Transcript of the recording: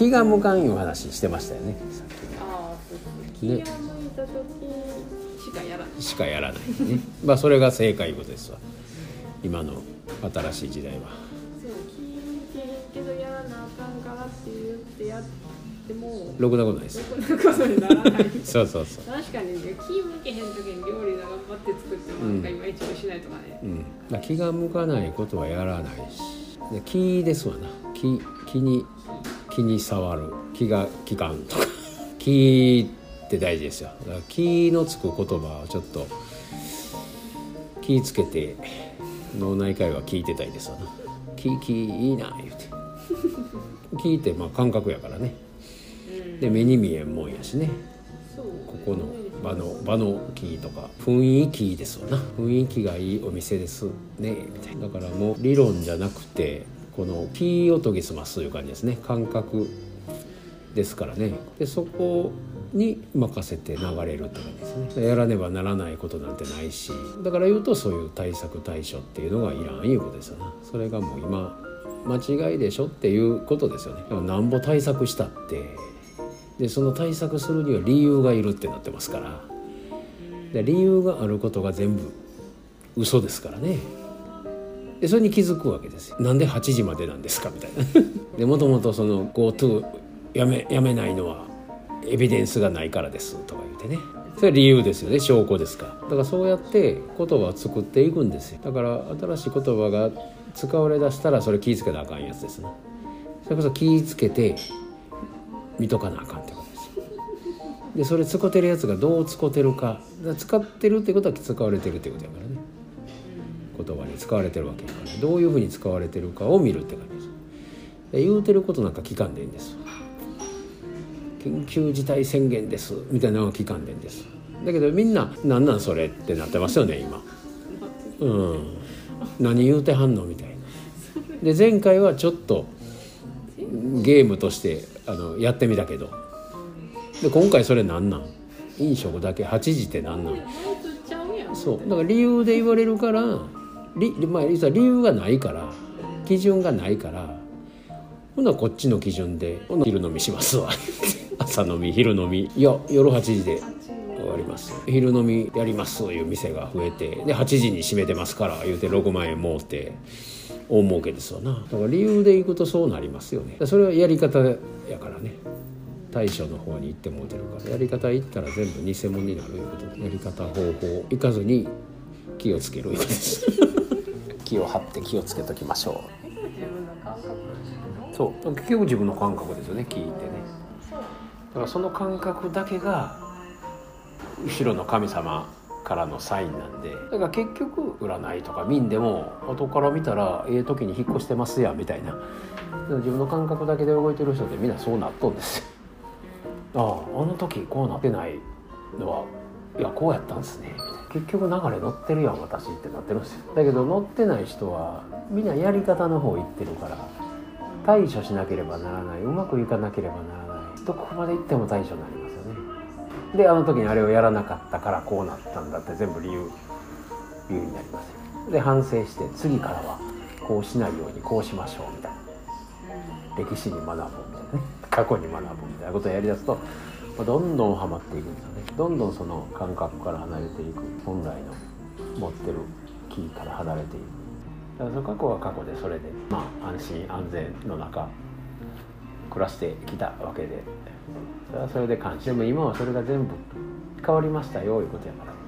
気が向かんいう話してましたよね。ああ気が向いた時しかやらない。しかやらないねまあそれが正解いうことですわ。今の新しい時代は。そう気向けへんけどやらなあかんからって言ってやっても。ろくなことないです。そうそうそう。確かにね気向けへん時に料理が頑張って作ってもなんかいまいち美味しないとかね、うん、だから気が向かないことはやらないし。で気ですわな。気気に気に触る気が気感とか。気って大事ですよ。だから気のつく言葉をちょっと気ぃつけて脳内会話聞いてたいですわな。気気いいな言うて。気ってまあ感覚やからね。うん。で目に見えんもんやしね。ここの場の場のキーとか雰囲気ですわな。雰囲気がいいお店ですねみたいな。だからもう理論じゃなくてこのキーを研ぎ澄ますという感じですね。感覚ですからね。でそこに任せて流れるって感じですね。やらねばならないことなんてないし。だから言うとそういう対策対処っていうのがいらんいうことですよなそれがもう今間違いでしょっていうことですよね。だからなんぼ対策したって。でその対策するには理由がいるってなってますから。で理由があることが全部嘘ですからね。でそれに気づくわけですよ。なんで8時までなんですかみたいな。でもともとその GoTo やめやめないのはエビデンスがないからですとか言ってね。それは理由ですよね。証拠ですから。だからそうやって言葉を作っていくんですよ。だから新しい言葉が使われだしたらそれ気ぃつけなあかんやつですねそれこそ気ぃつけて見とかなあかんってことです。でそれ使ってるやつがどう使ってるか。使ってるってことは使われてるってことやからね。使われてるわけだからどういうふうに使われてるかを見るって感じです。で言うてることなんか聞かんでいいんです。緊急事態宣言です。みたいなのは聞かんでいいんです。だけどみんな「なんなんそれ」ってなってますよね今。うん。何言うてはんのみたいな。で前回はちょっとゲームとしてあのやってみたけど。で今回それなんなん？飲食だけ8時ってなんなん。そう。だから理由で言われるからり、まあ、理由がないから基準がないからほなこっちの基準でほな昼飲みしますわ。朝飲み昼飲みいや夜8時で終わります。昼飲みやりますという店が増えてで8時に閉めてますから言うて6万円儲って大儲けですわな。だから理由でいくとそうなりますよね。それはやり方やからね。対処の方に行ってもうてるから。やり方行ったら全部偽物になるいうことやり方方法行かずに気をつけるいうことです。気を張って気をつけときましょう。そう。結局自分の感覚ですよね聞いてね。だからその感覚だけが後ろの神様からのサインなんで。だから結局占いとか見んでも後から見たらええ時に引っ越してますやみたいな。自分の感覚だけで動いてる人ってみんなそうなっとんです。よあああの時こうなってないのはいやこうやったんですね結局流れ乗ってるやん私ってなってるんです。よだけど乗ってない人はみんなやり方の方行ってるから対処しなければならない。うまくいかなければならない。どこまで行っても対処になりますよね。であの時にあれをやらなかったからこうなったんだって全部理由理由になりますよ。で反省して次からはこうしないようにこうしましょうみたいな。歴史に学ぶみたいなね。過去に学ぶみたいなことをやりだすとどんどんはまっていくんですよね。どんどんその感覚から離れていく。本来の持ってる木から離れていく。だからその過去は過去でそれでまあ安心安全の中暮らしてきたわけで。それはそれで感謝。でも今はそれが全部変わりましたよいうことやから。